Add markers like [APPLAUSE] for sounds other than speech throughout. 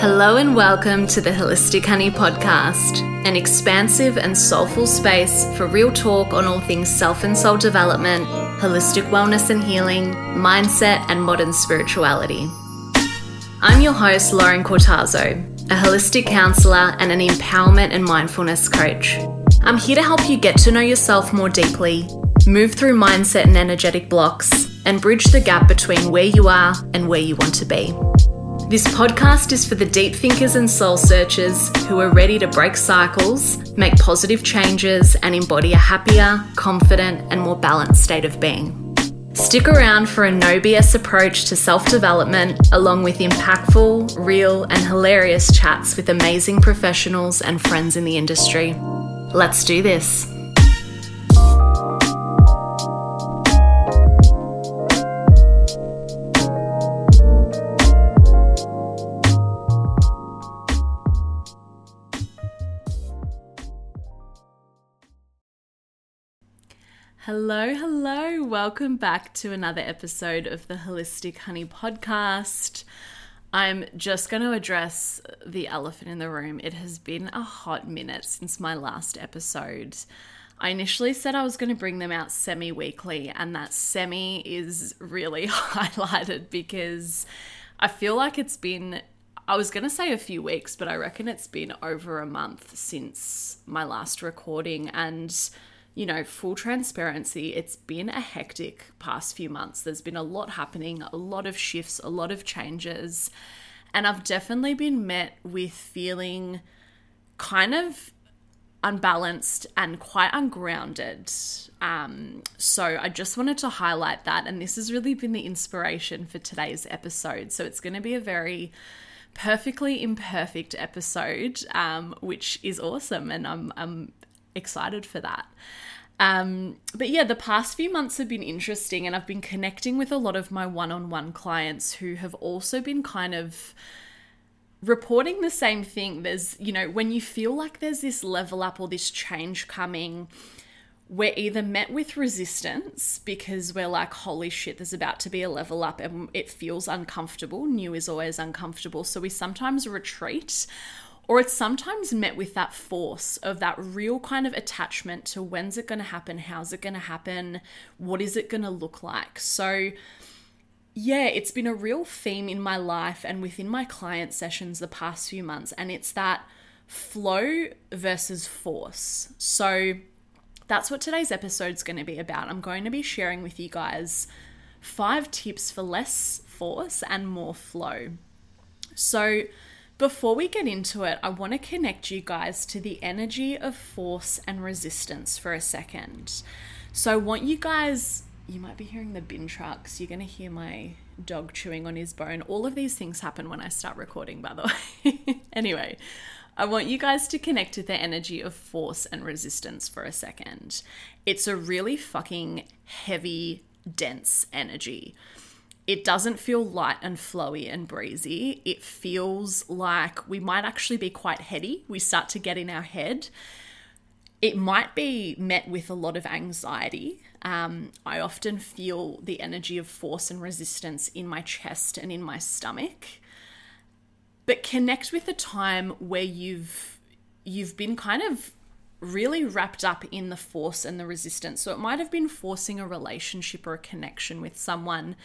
Hello and welcome to the Holistic Honey Podcast, an expansive and soulful space for real talk on all things self and soul development, holistic wellness and healing, mindset, and modern spirituality. I'm your host, Lauren Cortazo, a holistic counselor and an empowerment and mindfulness coach. I'm here to help you get to know yourself more deeply, move through mindset and energetic blocks, and bridge the gap between where you are and where you want to be. This podcast is for the deep thinkers and soul searchers who are ready to break cycles, make positive changes, and embody a happier, confident, and more balanced state of being. Stick around for a no BS approach to self development, along with impactful, real, and hilarious chats with amazing professionals and friends in the industry. Let's do this. Hello, hello. Welcome back to another episode of the Holistic Honey Podcast. I'm just going to address the elephant in the room. It has been a hot minute since my last episode. I initially said I was going to bring them out semi weekly, and that semi is really [LAUGHS] highlighted because I feel like it's been, I was going to say a few weeks, but I reckon it's been over a month since my last recording. And you know, full transparency, it's been a hectic past few months. There's been a lot happening, a lot of shifts, a lot of changes. And I've definitely been met with feeling kind of unbalanced and quite ungrounded. Um, so I just wanted to highlight that. And this has really been the inspiration for today's episode. So it's going to be a very perfectly imperfect episode, um, which is awesome. And I'm, I'm excited for that. Um, but yeah, the past few months have been interesting, and I've been connecting with a lot of my one on one clients who have also been kind of reporting the same thing. There's, you know, when you feel like there's this level up or this change coming, we're either met with resistance because we're like, holy shit, there's about to be a level up and it feels uncomfortable. New is always uncomfortable. So we sometimes retreat or it's sometimes met with that force of that real kind of attachment to when's it going to happen, how's it going to happen, what is it going to look like. So, yeah, it's been a real theme in my life and within my client sessions the past few months, and it's that flow versus force. So, that's what today's episode is going to be about. I'm going to be sharing with you guys five tips for less force and more flow. So, before we get into it, I want to connect you guys to the energy of force and resistance for a second. So I want you guys, you might be hearing the bin trucks, you're going to hear my dog chewing on his bone. All of these things happen when I start recording, by the [LAUGHS] way. anyway, I want you guys to connect to the energy of force and resistance for a second. It's a really fucking heavy, dense energy it doesn't feel light and flowy and breezy. It feels like we might actually be quite heady. We start to get in our head. It might be met with a lot of anxiety. Um, I often feel the energy of force and resistance in my chest and in my stomach. But connect with a time where you've you've been kind of really wrapped up in the force and the resistance. So it might have been forcing a relationship or a connection with someone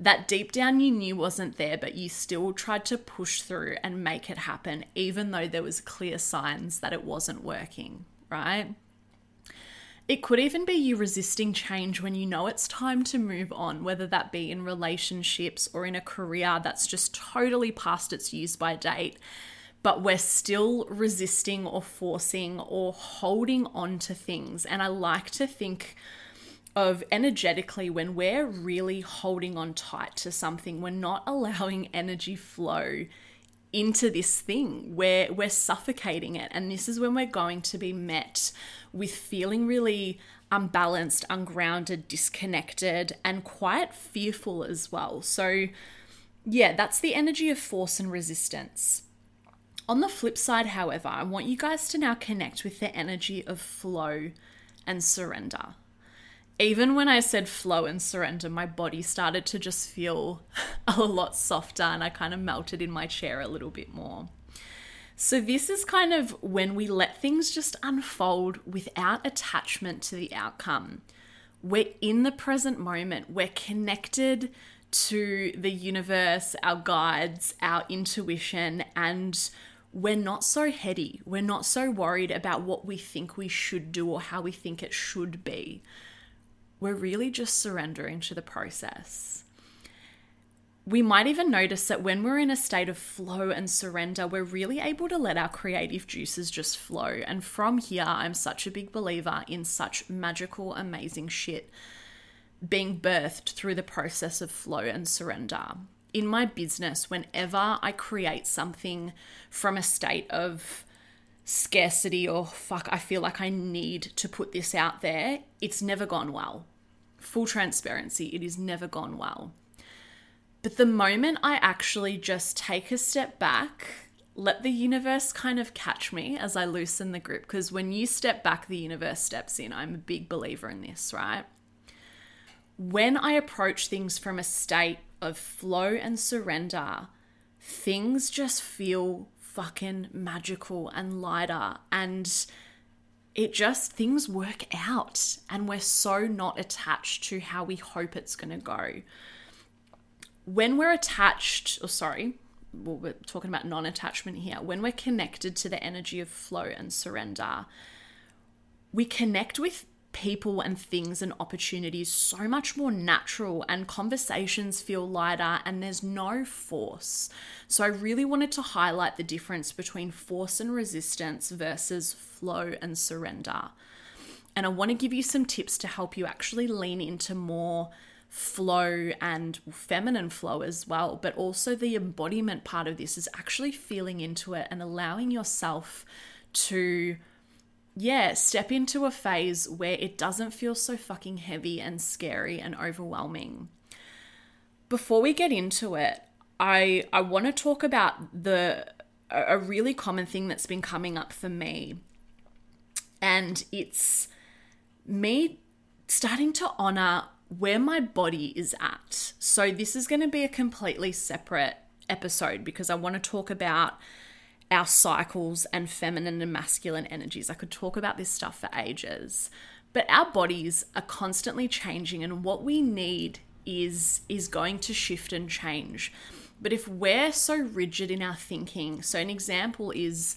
that deep down you knew wasn't there, but you still tried to push through and make it happen, even though there was clear signs that it wasn't working, right? It could even be you resisting change when you know it's time to move on, whether that be in relationships or in a career that's just totally past its use by date, but we're still resisting or forcing or holding on to things. And I like to think of energetically when we're really holding on tight to something, we're not allowing energy flow into this thing where we're suffocating it. And this is when we're going to be met with feeling really unbalanced, ungrounded, disconnected, and quite fearful as well. So, yeah, that's the energy of force and resistance. On the flip side, however, I want you guys to now connect with the energy of flow and surrender even when I said flow and surrender, my body started to just feel [LAUGHS] a lot softer and I kind of melted in my chair a little bit more. So, this is kind of when we let things just unfold without attachment to the outcome. We're in the present moment, we're connected to the universe, our guides, our intuition, and we're not so heady. We're not so worried about what we think we should do or how we think it should be we're really just surrendering to the process. We might even notice that when we're in a state of flow and surrender, we're really able to let our creative juices just flow. And from here, I'm such a big believer in such magical, amazing shit being birthed through the process of flow and surrender. In my business, whenever I create something from a state of scarcity or fuck, I feel like I need to put this out there, it's never gone well full transparency, it has never gone well. But the moment I actually just take a step back, let the universe kind of catch me as I loosen the grip, because when you step back, the universe steps in. I'm a big believer in this, right? When I approach things from a state of flow and surrender, things just feel fucking magical and lighter and it just things work out and we're so not attached to how we hope it's going to go. When we're attached, or sorry, well, we're talking about non attachment here, when we're connected to the energy of flow and surrender, we connect with people and things and opportunities so much more natural and conversations feel lighter and there's no force. So I really wanted to highlight the difference between force and resistance versus flow and surrender. And I want to give you some tips to help you actually lean into more flow and feminine flow as well, but also the embodiment part of this is actually feeling into it and allowing yourself to yeah, step into a phase where it doesn't feel so fucking heavy and scary and overwhelming. Before we get into it, I I want to talk about the a really common thing that's been coming up for me. And it's me starting to honor where my body is at. So this is going to be a completely separate episode because I want to talk about our cycles and feminine and masculine energies. I could talk about this stuff for ages. But our bodies are constantly changing and what we need is is going to shift and change. But if we're so rigid in our thinking, so an example is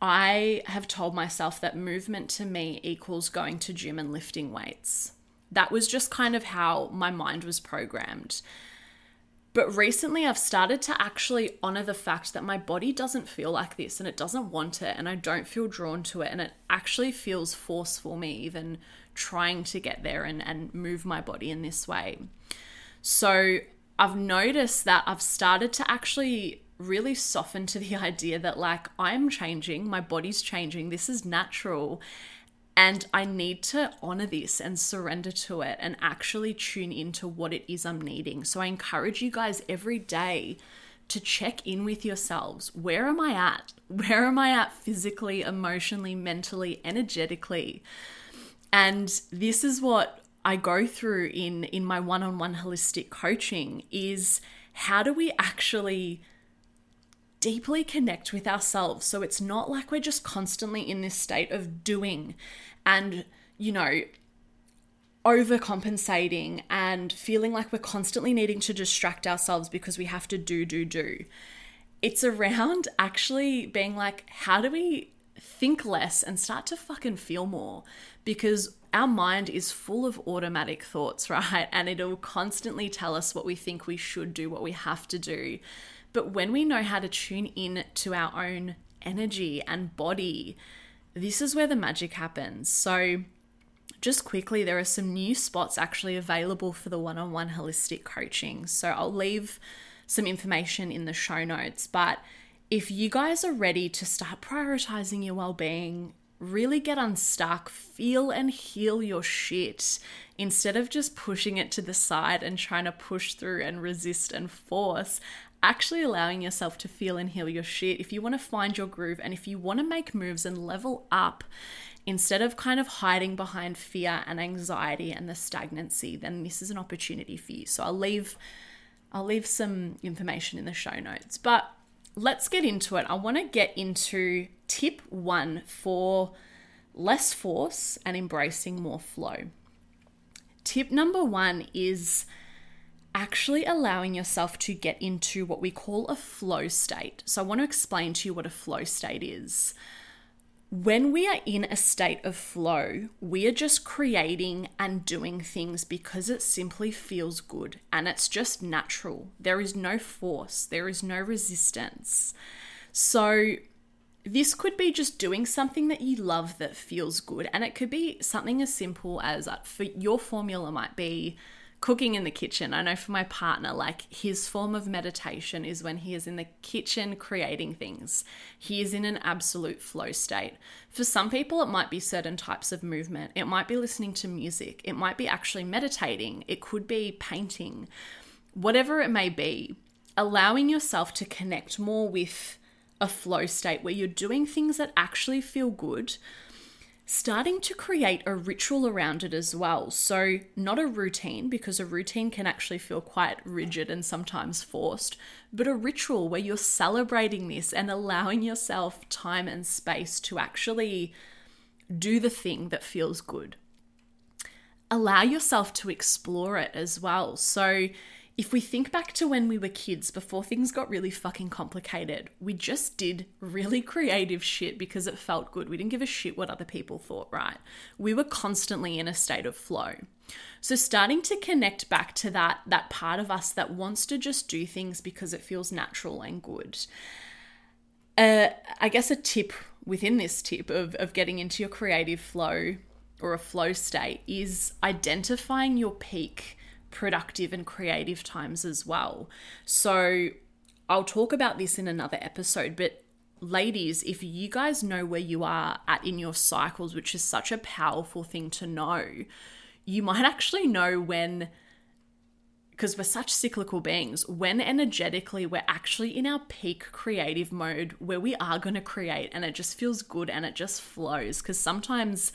I have told myself that movement to me equals going to gym and lifting weights. That was just kind of how my mind was programmed. But recently, I've started to actually honor the fact that my body doesn't feel like this and it doesn't want it, and I don't feel drawn to it, and it actually feels forceful me even trying to get there and, and move my body in this way. So I've noticed that I've started to actually really soften to the [LAUGHS] idea that, like, I'm changing, my body's changing, this is natural, and I need to honor this and surrender to it and actually tune into what it is I'm needing. So I encourage you guys every day to check in with yourselves. Where am I at? [LAUGHS] Where am I at physically, emotionally, mentally, energetically? And this is what I go through in in my one-on-one holistic coaching is how do we actually deeply connect with ourselves. So it's not like we're just constantly in this state of doing and, you know, overcompensating and feeling like we're constantly needing to distract ourselves because we have to do, do, do. It's around [LAUGHS] actually being like, how do we think less and start to fucking feel more? Because our mind is full of automatic thoughts, [LAUGHS] right? And it'll constantly tell us what we think we should do, what we have to do. But when we know how to tune in to our own energy and body, this is where the magic happens. So, just quickly, there are some new spots actually available for the one on one holistic coaching. So, I'll leave some information in the show notes. But if you guys are ready to start prioritizing your well being, really get unstuck, feel and heal your shit instead of just pushing it to the side and trying to push through and resist and force actually allowing yourself to feel and heal your shit, if you want to find your groove and if you want to make moves and level up instead of kind of hiding behind fear and anxiety and the stagnancy, then this is an opportunity for you. So I'll leave I'll leave some information in the show notes. But let's get into it. I want to get into tip 1 for less force and embracing more flow. Tip number 1 is actually allowing yourself to get into what we call a flow state. So I want to explain to you what a flow state is. When we are in a state of flow, we are just creating and doing things because it simply feels good and it's just natural. There is no force, there is no resistance. So, this could be just doing something that you love that feels good. And it could be something as simple as uh, your formula might be cooking in the kitchen. I know for my partner, like his form of meditation is when he is in the kitchen creating things. He is in an absolute flow state. For some people, it might be certain types of movement, it might be listening to music, it might be actually meditating, it could be painting, whatever it may be. Allowing yourself to connect more with a flow state where you're doing things that actually feel good starting to create a ritual around it as well. So, not a routine, because a routine can actually feel quite rigid and sometimes forced, but a ritual where you're celebrating this and allowing yourself time and space to actually do the thing that feels good. Allow yourself to explore it as well. So, if we think back to when we were kids before things got really fucking complicated, we just did really creative shit because it felt good. We didn't give a shit what other people thought, right? We were constantly in a state of flow. So starting to connect back to that that part of us that wants to just do things because it feels natural and good. Uh, I guess a tip within this tip of, of getting into your creative flow or a flow state is identifying your peak productive and creative times as well. So I'll talk about this in another episode, but ladies, if you guys know where you are at in your cycles, which is such a powerful thing to know, you might [LAUGHS] actually know when because we're such cyclical beings, when energetically we're actually in our peak creative mode where we are going to create and it just feels good and it just flows. Because sometimes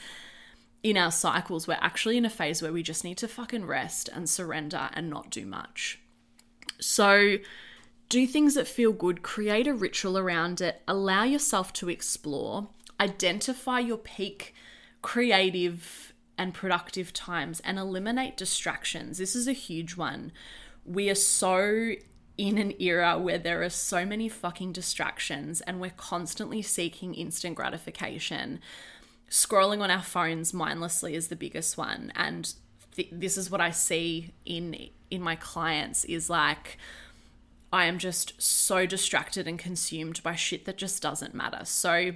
in our cycles, we're actually in a phase where we just need to fucking rest and surrender and not do much. So, do things that feel good, create a ritual around it, allow yourself to explore, identify your peak creative and productive times, and eliminate distractions. This is a huge one. We are so in an era where there are so many fucking distractions and we're constantly seeking instant gratification scrolling on our phones mindlessly is the biggest one. And th- this is what i see in in my clients is like i am just so distracted and consumed by shit that just doesn't matter. So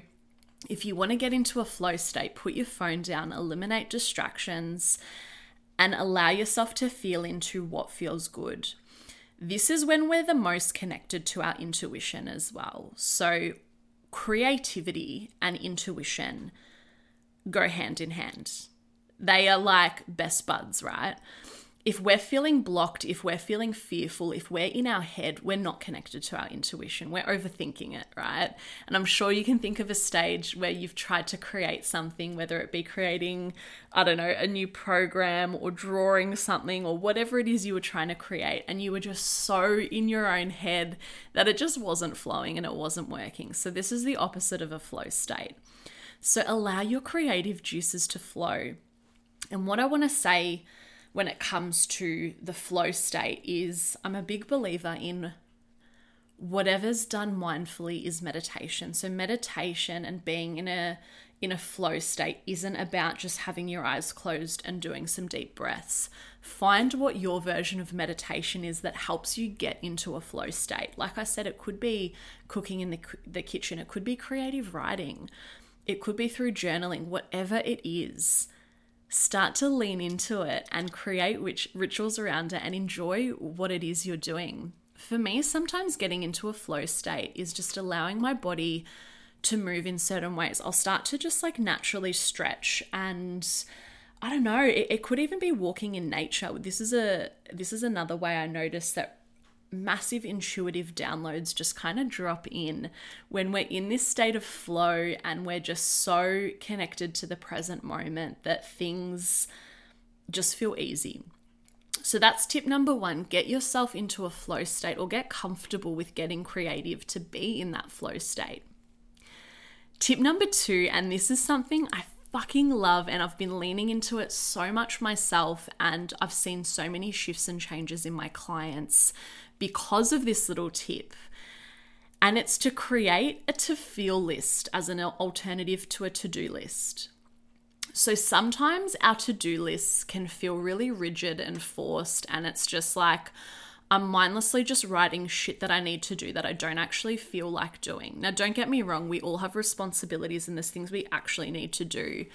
if you want to get into a flow state put your phone down eliminate distractions and allow yourself to feel into what feels good. This is when we're the most connected to our intuition as well. So creativity and intuition go hand in hand. They are like best buds, right? If we're feeling blocked, if we're feeling fearful, if we're in our head, we're not connected to our intuition. We're overthinking it, right? And I'm sure you can think of a stage where you've tried to create something, whether it be creating, I don't know, a new program or drawing something or whatever it is you were trying to create, and you were just so in your own head that it just wasn't flowing and it wasn't working. So, this is the opposite of a flow state. So allow your creative juices to flow. And what I want to say when it comes to the flow state is I'm a big believer in whatever's done mindfully is meditation. So meditation and being in a in a flow state isn't about just having your eyes closed and doing some deep breaths. Find what your version of meditation is that helps you get into a flow state. Like I said, it could be cooking in the, the kitchen, it could be creative writing, it could be through journaling, whatever it is. Start to lean into it and create which rituals around it and enjoy what it is you're doing. For me, sometimes getting into a flow state is just allowing my body to move in certain ways. I'll start to just like naturally stretch and I don't know, it, it could even be walking in nature. This is a this is another way I notice that massive intuitive downloads just kind of drop in when we're in this state of flow and we're just so connected to the present moment that things just feel easy. So that's tip number one get yourself into a flow state or get comfortable with getting creative to be in that flow state. Tip number two, and this is something I fucking love and I've been leaning into it so much myself, and I've seen so many shifts and changes in my clients because of this little tip. And it's to create a to feel list as an alternative to a to do list. So sometimes our to do lists can feel really rigid and forced, and it's just like, I'm mindlessly just writing shit that I need to do that I don't actually feel like doing. Now, don't get me wrong, we all have responsibilities and there's things we actually need to do.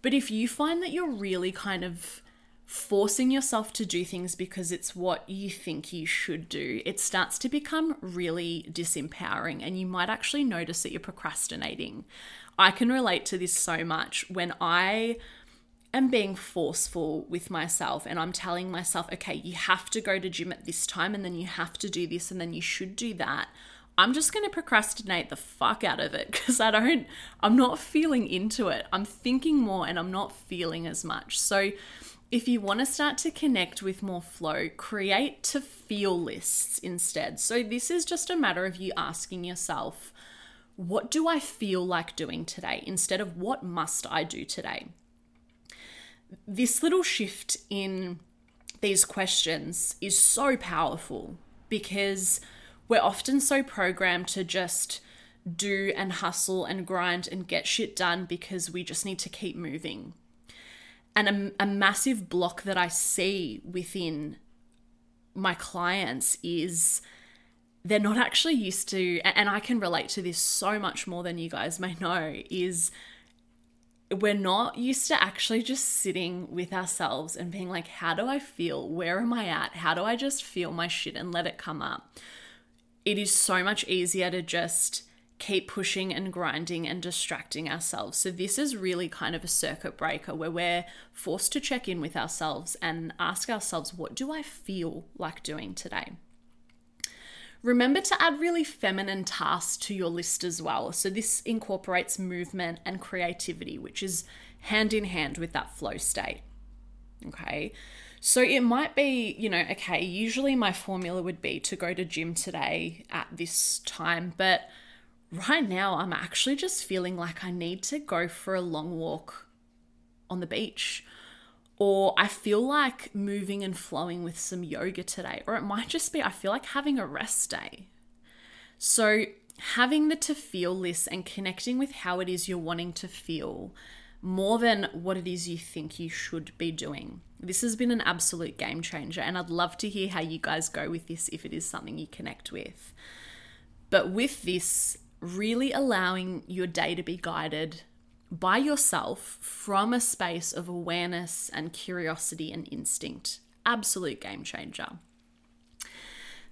But if you find that you're really kind of forcing yourself to do things because it's what you think you should do, it starts to become really disempowering and you might actually notice that you're procrastinating. I can relate to this so much when I am being forceful with myself and I'm telling myself, okay, you have to go to gym at this time and then you have to do this and then you should do that. I'm just going to procrastinate the fuck out of it [LAUGHS] because I don't, I'm not feeling into it. I'm thinking more and I'm not feeling as much. So, if you want to start to connect with more flow, create to feel lists instead. So, this is just a matter of you asking yourself, what do I feel like doing today instead of what must I do today? This little shift in these questions is so powerful because we're often so programmed to just do and hustle and grind and get shit done because we just need to keep moving and a, a massive block that I see within my clients is they're not actually used to and I can relate to this so much more than you guys may know is we're not used to actually just sitting with ourselves and being like how do I feel? Where am I at? How do I just feel my shit and let it come up? It is so much easier to just keep pushing and grinding and distracting ourselves. So, this is really kind of a circuit breaker where we're forced to check in with ourselves and ask ourselves, what do I feel like doing today? Remember to add really feminine tasks to your list as well. So, this incorporates movement and creativity, which is hand in hand with that flow state. Okay. So it might be, you know, okay, usually my formula would be to go to gym today at this time, but right now I'm actually just feeling like I need to go for a long walk on the beach. Or I feel like moving and flowing with some yoga today. Or it might just be I feel like having a rest day. So, having the to feel list and connecting with how it is you're wanting to feel more than what it is you think you should be doing. This has been an absolute game changer, and I'd love to hear how you guys go with this if it is something you connect with. But with this, really allowing your day to be guided by yourself from a space of awareness and curiosity and instinct. Absolute game changer.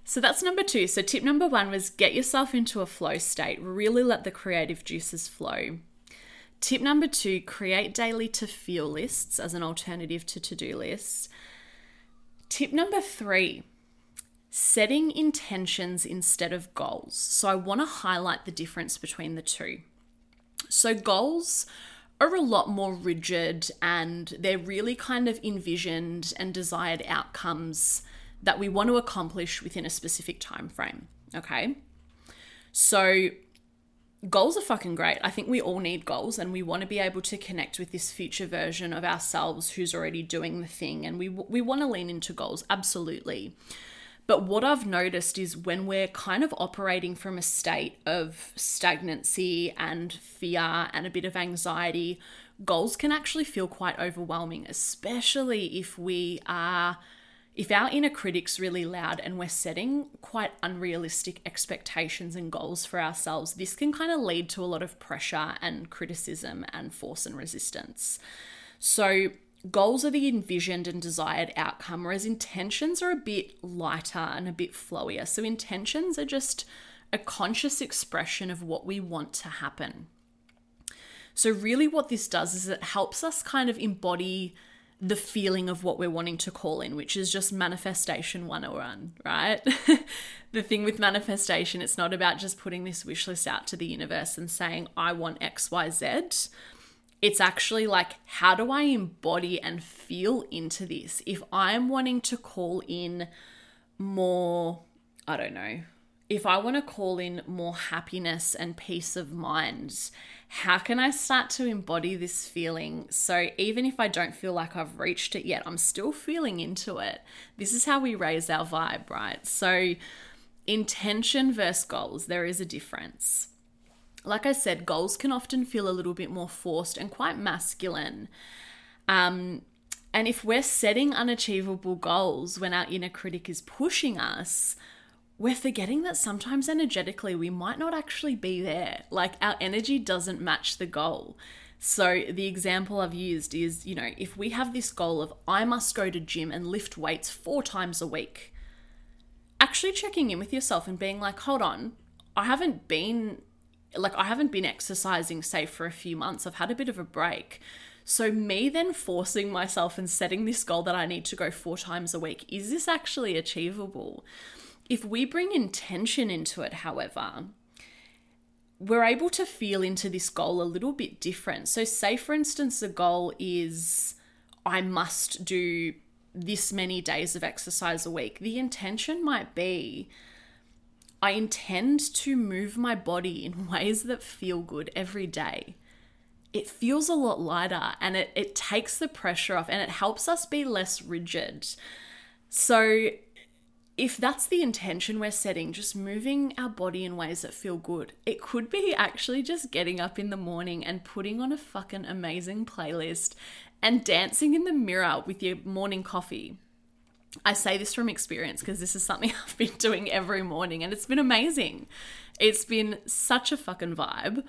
So that's number two. So, tip number one was get yourself into a flow state, really let the creative juices flow. Tip number two create daily to feel lists as an alternative to to do lists. Tip number three setting intentions instead of goals. So I want to highlight the difference between the two. So goals are a lot more rigid and they're really kind of envisioned and desired outcomes that we want to accomplish within a specific time frame, okay? So goals are fucking great. I think we all need goals and we want to be able to connect with this future version of ourselves who's already doing the thing and we we want to lean into goals absolutely. But what I've noticed is when we're kind of operating from a state of stagnancy and fear and a bit of anxiety, goals can actually feel quite overwhelming, especially if we are if our inner critic's really loud and we're setting quite unrealistic expectations and goals for ourselves, this can kind of lead to a lot of pressure and criticism and force and resistance. So, goals are the envisioned and desired outcome, whereas intentions are a bit lighter and a bit flowier. So, intentions are just a conscious expression of what we want to happen. So, really, what this does is it helps us kind of embody the feeling of what we're wanting to call in, which is just manifestation 101, right? [LAUGHS] the thing with manifestation, it's not about just putting this wish list out to the universe and saying, I want XYZ. It's actually like, how do I embody and feel into this? If I'm wanting to call in more, I don't know, if I want to call in more happiness and peace of mind, how can I start to embody this feeling? So even if I don't feel like I've reached it yet, I'm still feeling into it. This is how we raise our vibe, right? So intention versus goals, there is a difference. Like I said, goals can often feel a little bit more forced and quite masculine. Um, and if we're setting unachievable goals when our inner critic is pushing us, we're forgetting that sometimes energetically we might not actually be there. Like our energy doesn't match the goal. So the example I've used is, you know, if we have this goal of I must go to gym and lift weights 4 times a week. Actually checking in with yourself and being like, "Hold on. I haven't been like I haven't been exercising say for a few months. I've had a bit of a break." So, me then forcing myself and setting this goal that I need to go four times a week, is this actually achievable? If we bring intention into it, however, we're able to feel into this goal a little bit different. So, say for instance, the goal is I must do this many days of exercise a week. The intention might be I intend to move my body in [LAUGHS] ways that feel good every day. It feels a lot lighter and it, it takes the pressure off and it helps us be less rigid. So, if that's the intention we're setting, just moving our body in ways that feel good, it could be [LAUGHS] actually just getting up in the morning and putting on a fucking amazing playlist and dancing in the mirror with your morning coffee. I say this from experience because this is something [LAUGHS] I've been doing every morning and it's been amazing. It's been such a fucking vibe.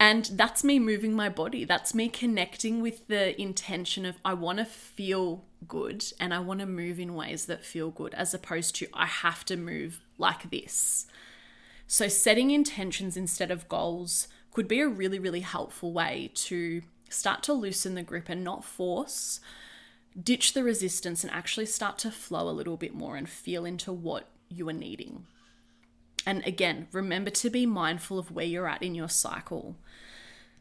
And that's me moving my body. That's me connecting with the intention of I want to feel good and I want to move in ways that feel good, as opposed to I have to move like this. So, setting intentions instead of goals could be a really, really helpful way to start to loosen the grip and not force, ditch the resistance, and actually start to flow a little bit more and feel into what you are needing. And again, remember to be mindful of where you're at in your cycle.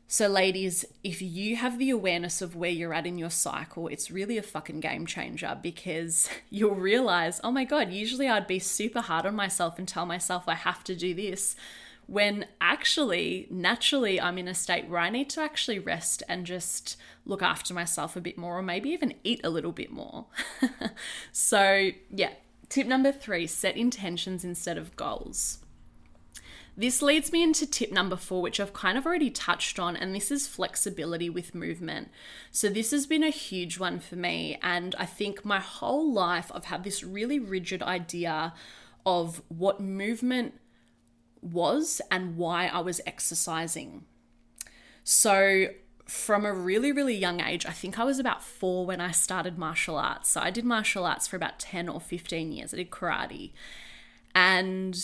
So, ladies, if you have the awareness of where you're at in your cycle, it's really a fucking game changer because [LAUGHS] you'll realize, oh my God, usually I'd be super hard on myself and tell myself I have to do this. When actually, naturally, I'm in a state where I need to actually rest and just look after myself a bit more, or maybe even eat a little bit more. [LAUGHS] so, yeah, Tip number three set intentions instead of goals. This leads me into tip number four, which I've kind of already touched on, and this is flexibility with movement. So, this has been a huge one for me, and I think my whole life I've had this really rigid idea of what movement was and why I was exercising. So, from a really, really young age, I think I was about four when I started martial arts. So I did martial arts for about 10 or 15 years. I did karate. And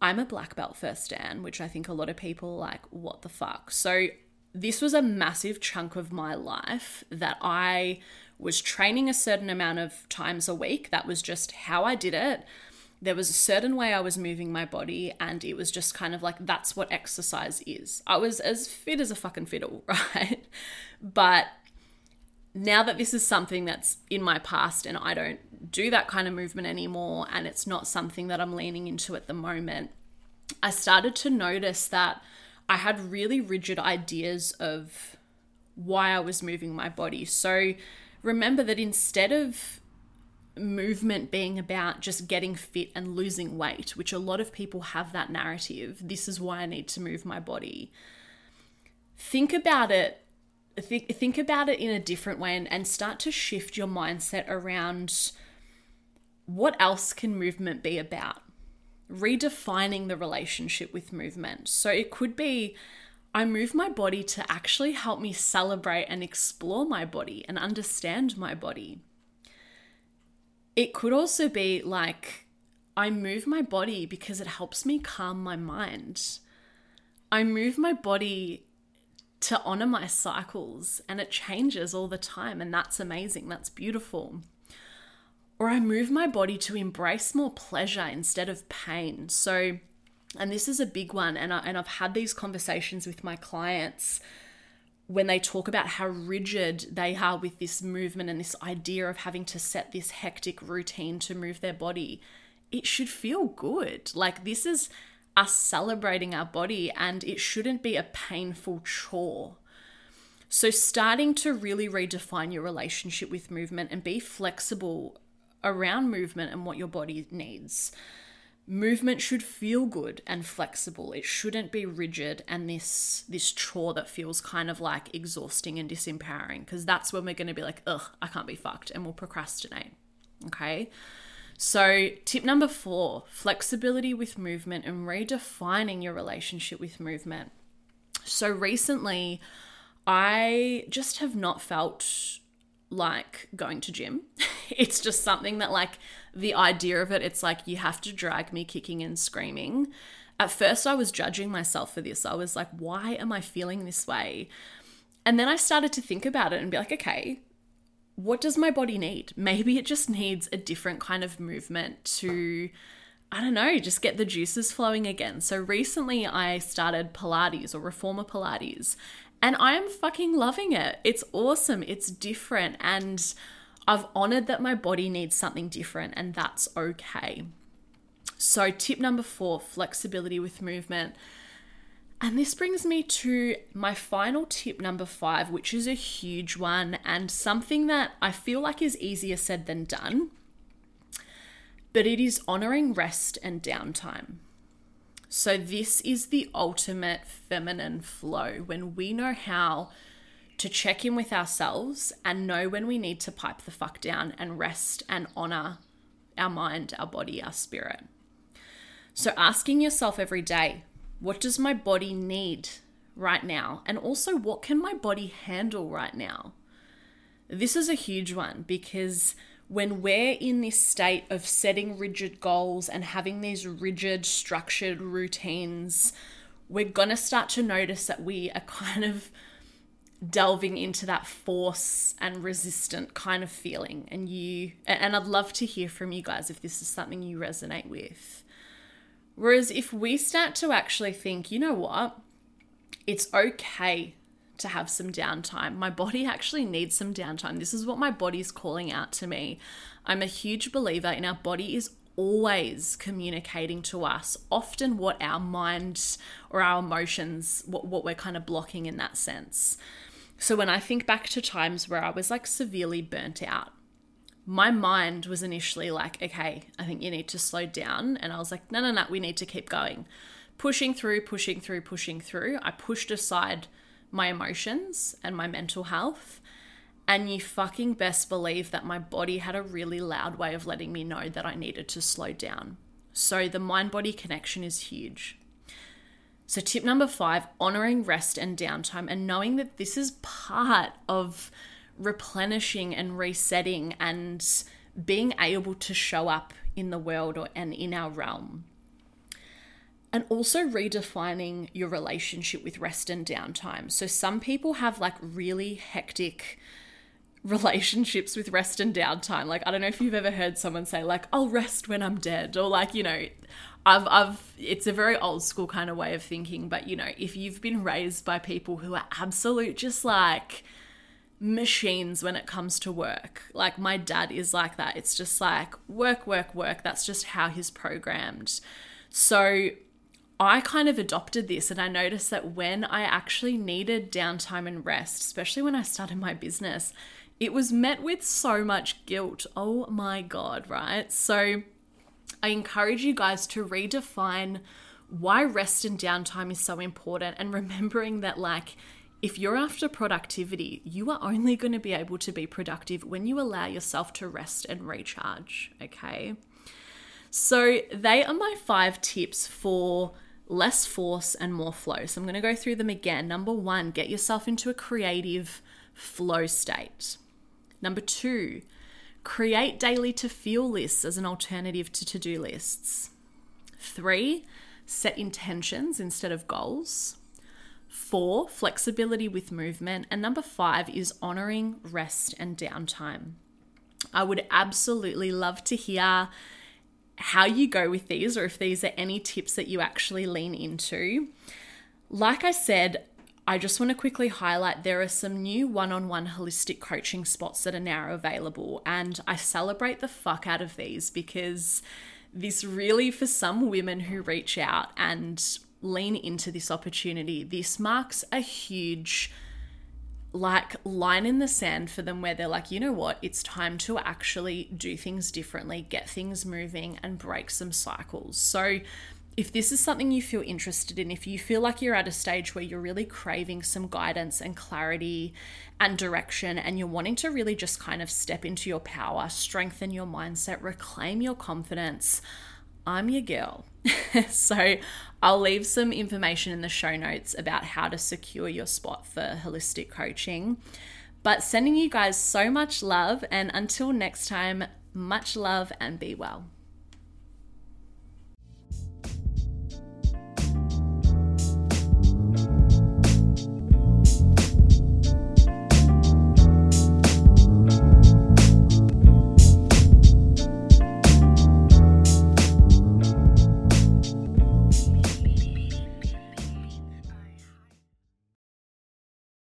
I'm a black belt first dan, which I think a lot of people like, what the fuck? So this was a massive chunk of my life that I was training a certain amount of times a week. That was just how I did it there was a certain way I was moving my body, and it was just kind of like that's what exercise is. I was as fit as a fucking fiddle, [LAUGHS] right? But now that this is something that's in my past and I don't do that kind of movement anymore, and it's not something that I'm leaning into at the moment, I started to notice that I had really rigid ideas of why I was moving my body. So remember that instead of movement being about just getting fit and losing weight, which a lot of people have that narrative. This is why I need to move my body. Think about it. Think, think about it in a different way and, and start to shift your mindset around what else can movement be about? Redefining the relationship with movement. So it could be I move my body to actually help me celebrate and explore my body and understand my body it could also be like I move my body because it helps me calm my mind. I move my body to honor my cycles and it changes all the time and that's amazing that's beautiful or i move my body to embrace more pleasure instead of pain so and this is a big one and, I, and i've had these conversations with my clients when they talk about how rigid they are with this movement and this idea of having to set this hectic routine to move their body it should feel good like this is us celebrating our body and it shouldn't be a painful chore. So, starting to really redefine your relationship with movement and be flexible around movement and what your body needs. Movement should feel good and flexible. It shouldn't be rigid and this this chore that feels kind of like exhausting and disempowering because that's when we're going to be like, "Ugh, I can't be fucked," and we'll procrastinate. Okay? So, tip number four flexibility with movement and redefining your relationship with movement. So, recently, I just have not felt like going to gym. [LAUGHS] it's just something that, like, the idea of it, it's like you have to drag me kicking and screaming. At first, I was judging myself for this. I was like, why am I feeling this way? And then I started to think about it and be like, okay, what does my body need? Maybe it just needs a different kind of movement to, I don't know, just get the juices flowing again. So recently I started Pilates or Reformer Pilates, and I am fucking loving it. It's awesome, it's different, and I've honored that my body needs something different, and that's okay. So, tip number four flexibility with movement. And this brings me to my final tip number five, which is a huge one and something that I feel like is easier said than done. But it is honoring rest and downtime. So, this is the ultimate feminine flow when we know how to check in with ourselves and know when we need to pipe the fuck down and rest and honor our mind, our body, our spirit. So, asking yourself every day, what does my body need right now? And also, what can my body handle right now? This is a huge one because when we're in this state of setting rigid goals and having these rigid, structured routines, we're going to start to notice that we are [LAUGHS] kind of delving into that force and resistant kind of feeling. And you, and I'd love to hear from you guys if this is something you resonate with. Whereas if we start to actually think, you know what, it's okay to have some downtime. My body actually needs some downtime. This is what my body's calling out to me. I'm a huge believer in our body is always communicating to us, often what our mind or our emotions, what, what we're kind of blocking in that sense. So when I think back to times where I was like severely burnt out, my mind was initially like, okay, I think you need to slow down. And I was like, no, no, no, we need to keep going. Pushing through, pushing through, pushing through. I pushed aside my emotions and my mental health. And you fucking best believe that my body had a really loud way of letting me know that I needed to slow down. So the mind body connection is huge. So, tip number five honoring rest and downtime and knowing that this is part of replenishing and resetting and being able to show up in the world or, and in our realm. And also redefining your relationship with rest and downtime. So, some people have like really hectic relationships with rest and downtime. Like, I don't know if you've ever heard someone say, like, I'll rest when I'm dead, or like, you know, I've, I've, it's a very old school kind of way of thinking, but you know, if you've been raised by people who are absolute just like, machines when it comes to work. Like my dad is like that. It's just like work, work, work. That's just how he's programmed. So I kind of adopted this and I noticed that when I actually needed downtime and rest, especially when I started my business, it was met with so much guilt. Oh my God, right? So I encourage you guys to redefine why rest and downtime is so important and remembering that, like, if you're after productivity, you are only going to be able to be productive when you allow yourself to rest and recharge, okay? So, they are my five tips for less force and more flow. So, I'm going to go through them again. Number one, get yourself into a creative flow state. Number two, create daily to feel lists as an alternative to to do lists. Three, set intentions instead of goals. Four, flexibility with movement. And number five is honoring rest and downtime. I would absolutely love to hear how you go with these or if these are any tips that you actually lean into. Like I said, I just want to quickly highlight there are some new one on one holistic coaching spots that are now available, and I celebrate the fuck out of these because this really, for some women who reach out and lean into this opportunity, this marks a huge like line in the sand for them where they're like, you know what, it's time to actually do things differently, get things moving, and break some cycles. So, if this is something you feel interested in, if you feel like you're at a stage where you're really craving some guidance and clarity and direction, and you're wanting to really just kind of step into your power, strengthen your mindset, reclaim your confidence, I'm your girl. [LAUGHS] so I'll leave some information in the show notes about how to secure your spot for holistic coaching. But sending you guys so much love, and until next time, much love and be well.